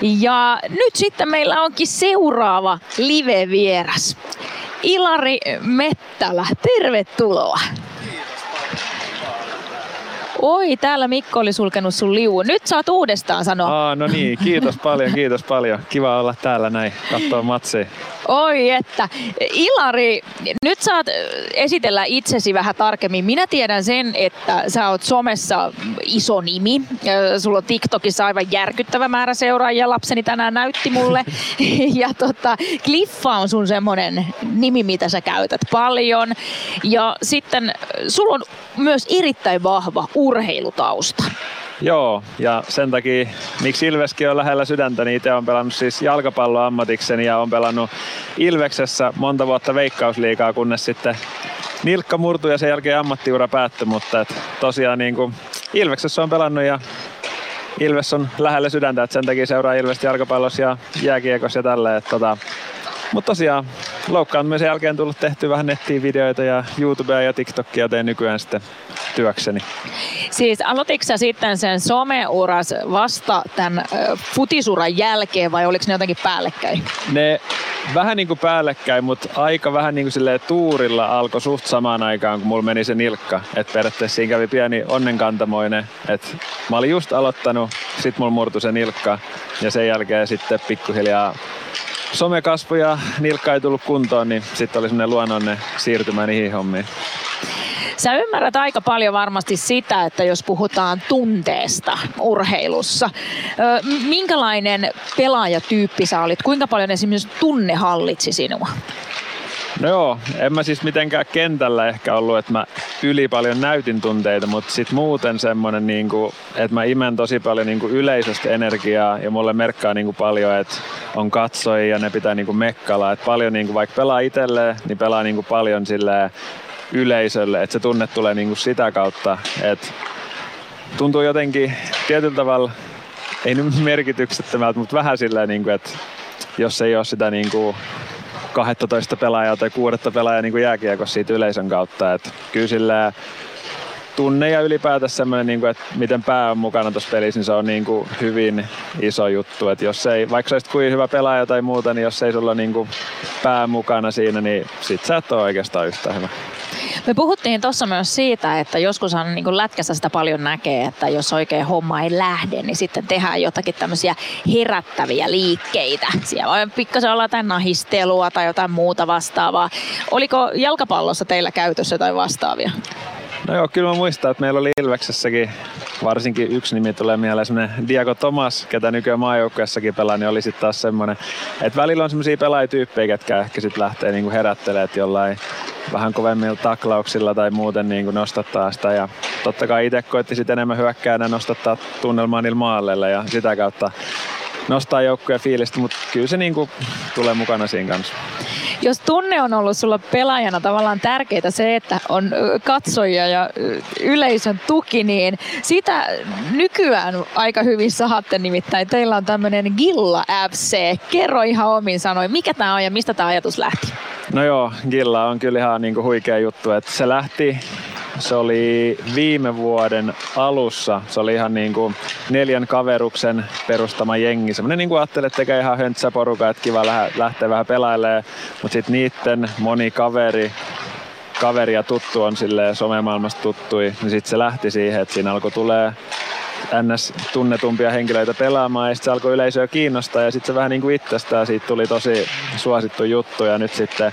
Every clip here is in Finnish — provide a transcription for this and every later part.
Ja nyt sitten meillä onkin seuraava live-vieras. Ilari Mettälä, tervetuloa. Oi, täällä Mikko oli sulkenut sun liuun. Nyt saat uudestaan sanoa. Aa, no niin, kiitos paljon, kiitos paljon. Kiva olla täällä näin, katsoa matseja. Oi että. Ilari, nyt saat esitellä itsesi vähän tarkemmin. Minä tiedän sen, että sä oot somessa iso nimi. Sulla on TikTokissa aivan järkyttävä määrä seuraajia. Lapseni tänään näytti mulle. Ja tota, Cliffa on sun semmonen nimi, mitä sä käytät paljon. Ja sitten sulla on myös erittäin vahva urheilutausta. Joo, ja sen takia, miksi Ilveskin on lähellä sydäntä, niin itse on pelannut siis jalkapalloa ammatikseni ja on pelannut Ilveksessä monta vuotta veikkausliikaa, kunnes sitten nilkka murtui ja sen jälkeen ammattiura päättyi, mutta et tosiaan niin kuin Ilveksessä on pelannut ja Ilves on lähellä sydäntä, että sen takia seuraa Ilvestä jalkapallossa ja jääkiekossa ja tälleen. Tota, mutta tosiaan loukkaantumisen jälkeen tullut tehty vähän nettiin videoita ja YouTubea ja TikTokia teen nykyään sitten työkseni. Siis aloititko sä sitten sen someuras vasta tämän futisuran jälkeen vai oliko ne jotenkin päällekkäin? Ne vähän niin kuin päällekkäin, mutta aika vähän niin kuin tuurilla alkoi suht samaan aikaan, kun mulla meni se nilkka. Et periaatteessa siinä kävi pieni onnenkantamoinen. Et mä olin just aloittanut, sit mulla murtui se nilkka ja sen jälkeen sitten pikkuhiljaa somekasvu ja nilkka ei tullut kuntoon, niin sitten oli semmoinen luonnollinen siirtymä niihin hommiin. Sä ymmärrät aika paljon varmasti sitä, että jos puhutaan tunteesta urheilussa, minkälainen pelaajatyyppi sä olit? Kuinka paljon esimerkiksi tunne hallitsi sinua? No joo, en mä siis mitenkään kentällä ehkä ollut, että mä yli paljon näytin tunteita, mutta sitten muuten semmoinen, niin että mä imen tosi paljon niin kuin yleisöstä energiaa ja mulle merkkaa niin kuin paljon, että on katsojia ja ne pitää niin kuin mekkala. Että paljon niin kuin, vaikka pelaa itselleen, niin pelaa niin kuin paljon silleen yleisölle, että se tunne tulee niin kuin sitä kautta, että tuntuu jotenkin tietyllä tavalla, ei nyt merkityksettömältä, mutta vähän silleen, niin kuin, että jos ei ole sitä niin kuin 12 pelaajaa tai kuudetta pelaajaa niin kuin jääkiekossa siitä yleisön kautta. Et kyllä sillä tunne ja ylipäätään semmoinen, niin kuin, että miten pää on mukana tuossa pelissä, niin se on niin kuin hyvin iso juttu. Että jos ei, vaikka olisit kuin hyvä pelaaja tai muuta, niin jos ei sulla niin kuin pää mukana siinä, niin sit sä et ole oikeastaan yhtä hyvä. Me puhuttiin tuossa myös siitä, että joskushan niin lätkässä sitä paljon näkee, että jos oikein homma ei lähde, niin sitten tehdään jotakin tämmöisiä herättäviä liikkeitä. Siellä voi pikkasen olla jotain nahistelua tai jotain muuta vastaavaa. Oliko jalkapallossa teillä käytössä jotain vastaavia? No joo, kyllä mä muistan, että meillä oli Ilveksessäkin varsinkin yksi nimi tulee mieleen, semmoinen Diego Tomas, ketä nykyään maajoukkueessakin pelaa, niin oli sitten taas semmoinen, että välillä on semmoisia pelaajatyyppejä, ketkä ehkä sitten lähtee niinku herättelemään, jollain vähän kovemmilla taklauksilla tai muuten niinku nostattaa sitä ja totta kai itse koitti sitten enemmän hyökkäänä nostattaa tunnelmaa niillä maallelle ja sitä kautta nostaa joukkueen fiilistä, mutta kyllä se niinku tulee mukana siinä kanssa. Jos tunne on ollut sulla pelaajana tavallaan tärkeää se, että on katsojia ja yleisön tuki, niin sitä nykyään aika hyvin sahatte nimittäin. Teillä on tämmöinen Gilla FC. Kerro ihan omin sanoin, mikä tämä on ja mistä tämä ajatus lähti? No joo, Gilla on kyllä ihan niinku huikea juttu. Että se lähti se oli viime vuoden alussa. Se oli ihan niin kuin neljän kaveruksen perustama jengi. Semmoinen niin kuin ajattelee, että tekee ihan höntsä poruka, että kiva lähteä vähän pelailemaan. Mutta sitten niitten moni kaveri kaveri ja tuttu on sille somemaailmasta tuttui, niin sitten se lähti siihen, että siinä alkoi tulee ns. tunnetumpia henkilöitä pelaamaan ja sitten se alkoi yleisöä kiinnostaa ja sitten se vähän niin kuin itsestään siitä tuli tosi suosittu juttu ja nyt sitten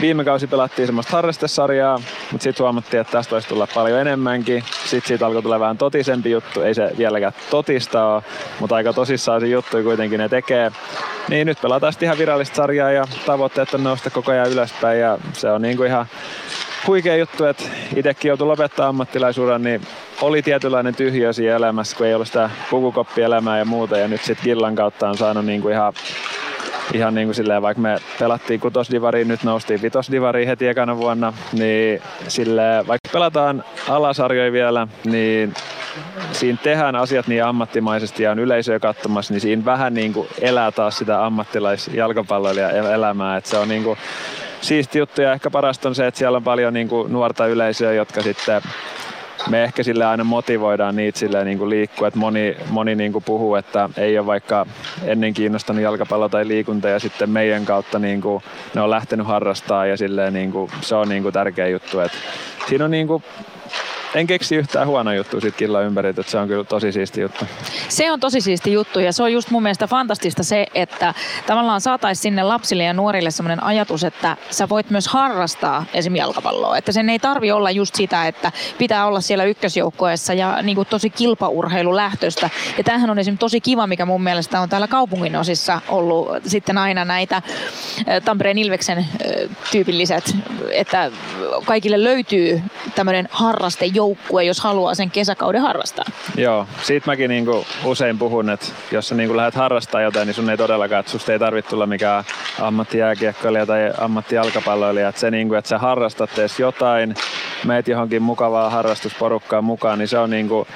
viime kausi pelattiin semmoista harrastesarjaa, mutta sitten huomattiin, että tästä voisi tulla paljon enemmänkin. Sitten siitä alkoi tulla vähän totisempi juttu, ei se vieläkään totista ole, mutta aika tosissaan se juttu kuitenkin ne tekee. Niin nyt pelataan sitten ihan virallista sarjaa ja tavoitteet on nousta koko ajan ylöspäin ja se on niin kuin ihan huikea juttu, että itsekin joutui lopettaa ammattilaisuuden, niin oli tietynlainen tyhjö siinä elämässä, kun ei ollut sitä pukukoppielämää ja muuta. Ja nyt sitten Killan kautta on saanut niinku ihan ihan niin kuin silleen, vaikka me pelattiin kutosdivariin, nyt noustiin vitosdivariin heti ekana vuonna, niin silleen, vaikka pelataan alasarjoja vielä, niin siinä tehdään asiat niin ammattimaisesti ja on yleisöä katsomassa, niin siinä vähän niin kuin elää taas sitä ammattilaisjalkapalloilijan elämää, että se on niin kuin siisti juttu ja ehkä parasta on se, että siellä on paljon niin kuin nuorta yleisöä, jotka sitten me ehkä sille aina motivoidaan niitä sille niin kuin liikkua, että moni, moni niin kuin puhuu, että ei ole vaikka ennen kiinnostanut jalkapallo tai liikunta ja sitten meidän kautta niin kuin ne on lähtenyt harrastaa ja silleen niin kuin, se on niin kuin tärkeä juttu. Että siinä on niin kuin en keksi yhtään huono juttu siitä killan ympäri, että se on kyllä tosi siisti juttu. Se on tosi siisti juttu ja se on just mun mielestä fantastista se, että tavallaan saataisiin sinne lapsille ja nuorille sellainen ajatus, että sä voit myös harrastaa esimerkiksi jalkapalloa. Että sen ei tarvi olla just sitä, että pitää olla siellä ykkösjoukkoessa ja niin kuin tosi kilpaurheilulähtöistä. Ja tämähän on esimerkiksi tosi kiva, mikä mun mielestä on täällä kaupungin osissa ollut sitten aina näitä Tampereen Ilveksen tyypilliset, että kaikille löytyy tämmöinen harrastejoukko joukkue, jos haluaa sen kesäkauden harrastaa. Joo, siitä mäkin niinku usein puhun, että jos sä niinku lähdet harrastaa jotain, niin sun ei todellakaan, että susta ei tarvitse tulla mikään ammattijääkiekkoilija tai ammattijalkapalloilija. Että se, niinku, että sä harrastat edes jotain, meet johonkin mukavaa harrastusporukkaan mukaan, niin se on niinku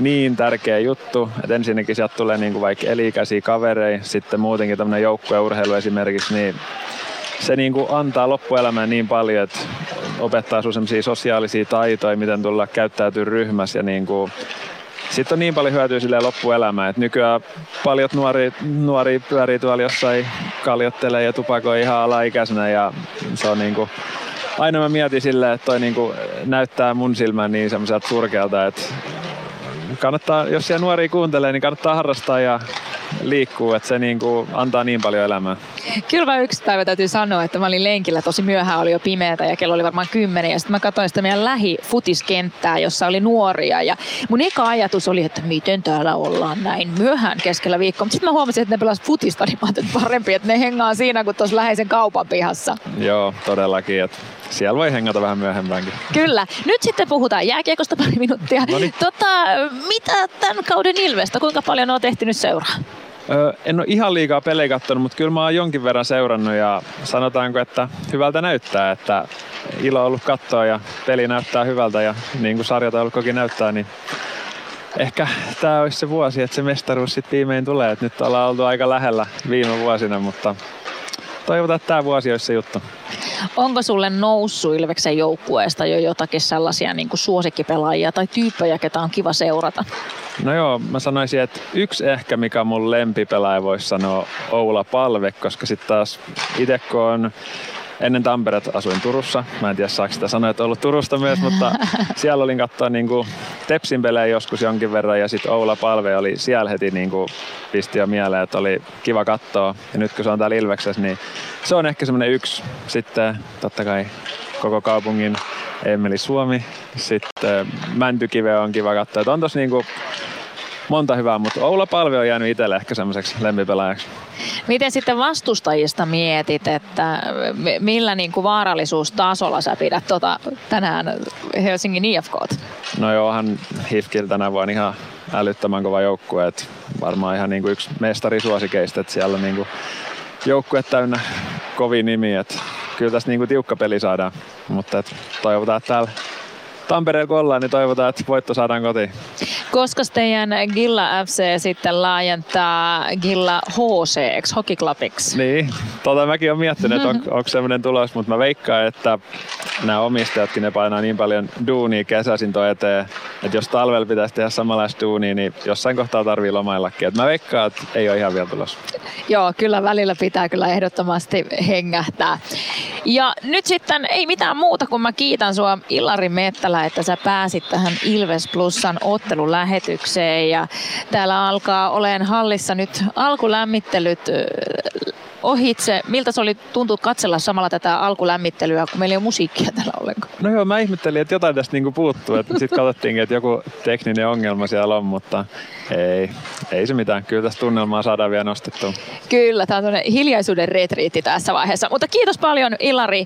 niin tärkeä juttu, että ensinnäkin sieltä tulee niinku vaikka elikäisiä kavereita, sitten muutenkin tämmöinen joukkueurheilu esimerkiksi, niin se niin kuin antaa loppuelämään niin paljon, että opettaa sun sosiaalisia taitoja, miten tulla käyttäytyä ryhmässä ja niin kuin sitten on niin paljon hyötyä sille loppuelämään, että nykyään paljon nuori, nuori pyörii tuolla jossain kaljottelee ja tupakoi ihan alaikäisenä ja se on niin kuin, aina mä mietin silleen, että toi niin kuin näyttää mun silmään niin semmoiselta surkealta, että kannattaa, jos siellä nuori kuuntelee, niin kannattaa harrastaa ja liikkuu, että se niin kuin antaa niin paljon elämää. Kyllä mä yksi päivä täytyy sanoa, että mä olin lenkillä tosi myöhään, oli jo pimeätä ja kello oli varmaan kymmenen. Ja sitten mä katsoin sitä meidän lähifutiskenttää, jossa oli nuoria. Ja mun eka ajatus oli, että miten täällä ollaan näin myöhään keskellä viikkoa. Mutta sitten mä huomasin, että ne pelasivat futista, niin mä että parempi, että ne hengaa siinä kuin tuossa läheisen kaupan pihassa. Joo, todellakin. Että siellä voi hengata vähän myöhempäänkin. Kyllä. Nyt sitten puhutaan jääkiekosta pari minuuttia. Noniin. Tota, mitä tämän kauden Ilvestä, kuinka paljon olet ehtinyt seuraa? Öö, en ole ihan liikaa pelejä katsonut, mutta kyllä mä oon jonkin verran seurannut ja sanotaanko, että hyvältä näyttää, että ilo on ollut katsoa ja peli näyttää hyvältä ja niin kuin sarjataulukkokin näyttää, niin ehkä tämä olisi se vuosi, että se mestaruus sitten viimein tulee. Et nyt ollaan oltu aika lähellä viime vuosina, mutta toivotaan, että tämä vuosi olisi se juttu. Onko sulle noussut Ilveksen joukkueesta jo jotakin sellaisia niin kuin suosikkipelaajia tai tyyppejä, ketä on kiva seurata? No joo, mä sanoisin, että yksi ehkä mikä mun lempipelaaja voisi sanoa Oula Palve, koska sitten taas itse kun on ennen Tamperetta asuin Turussa. Mä en tiedä saako sitä sanoa, että ollut Turusta myös, mutta siellä olin katsoa niin kuin Tepsin pelejä joskus jonkin verran ja sitten Oula Palve oli siellä heti niin kuin pisti jo mieleen, että oli kiva katsoa. Ja nyt kun se on täällä Ilveksessä, niin se on ehkä semmoinen yksi. Sitten totta kai koko kaupungin Emeli Suomi. Sitten Mäntykive on kiva katsoa. Että on tossa niinku monta hyvää, mutta Oula Palve on jäänyt itselle ehkä semmoiseksi lempipelaajaksi. Miten sitten vastustajista mietit, että millä niin kuin vaarallisuustasolla sä pidät tota tänään Helsingin IFK? No joo, Hifkil tänä vuonna ihan älyttömän kova joukkue, että varmaan ihan niin kuin yksi mestarisuosikeista, että siellä on niin kuin joukkue täynnä kovin nimi, että kyllä tässä niin kuin tiukka peli saadaan, mutta et toivotaan, että täällä Tampereella kun ollaan, niin toivotaan, että voitto saadaan kotiin. Koska teidän Gilla FC sitten laajentaa Gilla HC, Hockey Clubiksi? Niin, tota mäkin olen miettinyt, että on, onko semmoinen tulos, mutta mä veikkaan, että nämä omistajatkin ne painaa niin paljon duunia kesäisin toi eteen, että jos talvella pitäisi tehdä samanlaista duunia, niin jossain kohtaa tarvii lomaillakin. Et mä veikkaan, että ei ole ihan vielä tulos. Joo, kyllä välillä pitää kyllä ehdottomasti hengähtää. Ja nyt sitten ei mitään muuta kuin mä kiitän sua Ilari Mettälä, että sä pääsit tähän Ilves Plusan ottelun lähetykseen ja täällä alkaa olen hallissa nyt alkulämmittelyt ohitse. Miltä se oli tuntuu katsella samalla tätä alkulämmittelyä, kun meillä ei ole musiikkia täällä ollenkaan? No joo, mä ihmettelin, että jotain tästä niinku puuttuu. Sitten katsottiin, että joku tekninen ongelma siellä on, mutta ei, ei se mitään. Kyllä tästä tunnelmaa saadaan vielä nostettua. Kyllä, tämä on hiljaisuuden retriitti tässä vaiheessa. Mutta kiitos paljon Ilari